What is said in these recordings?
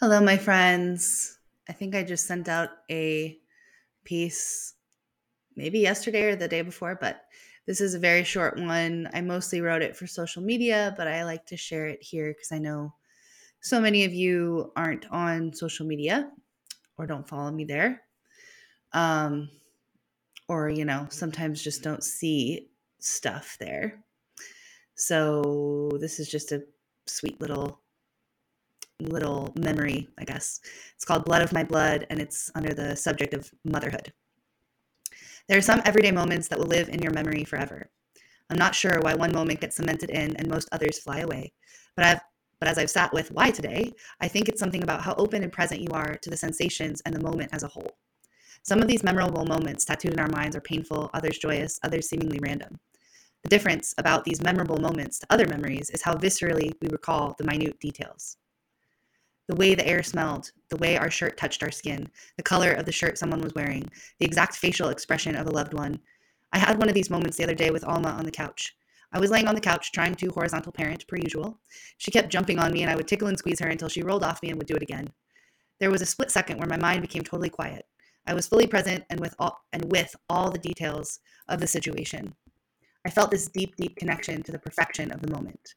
Hello, my friends. I think I just sent out a piece maybe yesterday or the day before, but this is a very short one. I mostly wrote it for social media, but I like to share it here because I know so many of you aren't on social media or don't follow me there. Um, or, you know, sometimes just don't see stuff there. So this is just a sweet little little memory, I guess. It's called Blood of My Blood, and it's under the subject of motherhood. There are some everyday moments that will live in your memory forever. I'm not sure why one moment gets cemented in and most others fly away, but I've but as I've sat with why today, I think it's something about how open and present you are to the sensations and the moment as a whole. Some of these memorable moments tattooed in our minds are painful, others joyous, others seemingly random. The difference about these memorable moments to other memories is how viscerally we recall the minute details the way the air smelled, the way our shirt touched our skin, the color of the shirt someone was wearing, the exact facial expression of a loved one. I had one of these moments the other day with Alma on the couch. I was laying on the couch trying to horizontal parent, per usual. She kept jumping on me, and I would tickle and squeeze her until she rolled off me and would do it again. There was a split second where my mind became totally quiet. I was fully present and with all and with all the details of the situation. I felt this deep, deep connection to the perfection of the moment.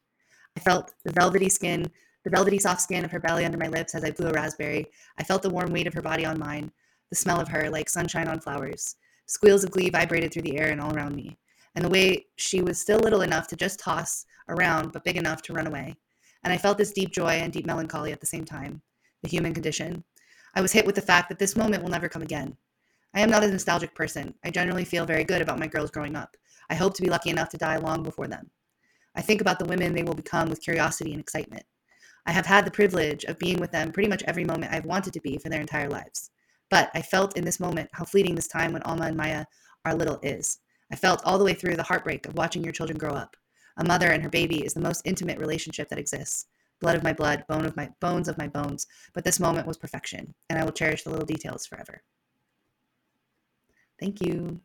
I felt the velvety skin, the velvety soft skin of her belly under my lips as I blew a raspberry. I felt the warm weight of her body on mine, the smell of her like sunshine on flowers. Squeals of glee vibrated through the air and all around me. And the way she was still little enough to just toss around, but big enough to run away. And I felt this deep joy and deep melancholy at the same time the human condition. I was hit with the fact that this moment will never come again. I am not a nostalgic person. I generally feel very good about my girls growing up. I hope to be lucky enough to die long before them. I think about the women they will become with curiosity and excitement. I have had the privilege of being with them pretty much every moment I've wanted to be for their entire lives. But I felt in this moment how fleeting this time when Alma and Maya are little is. I felt all the way through the heartbreak of watching your children grow up. A mother and her baby is the most intimate relationship that exists. Blood of my blood, bone of my bones of my bones. But this moment was perfection, and I will cherish the little details forever. Thank you.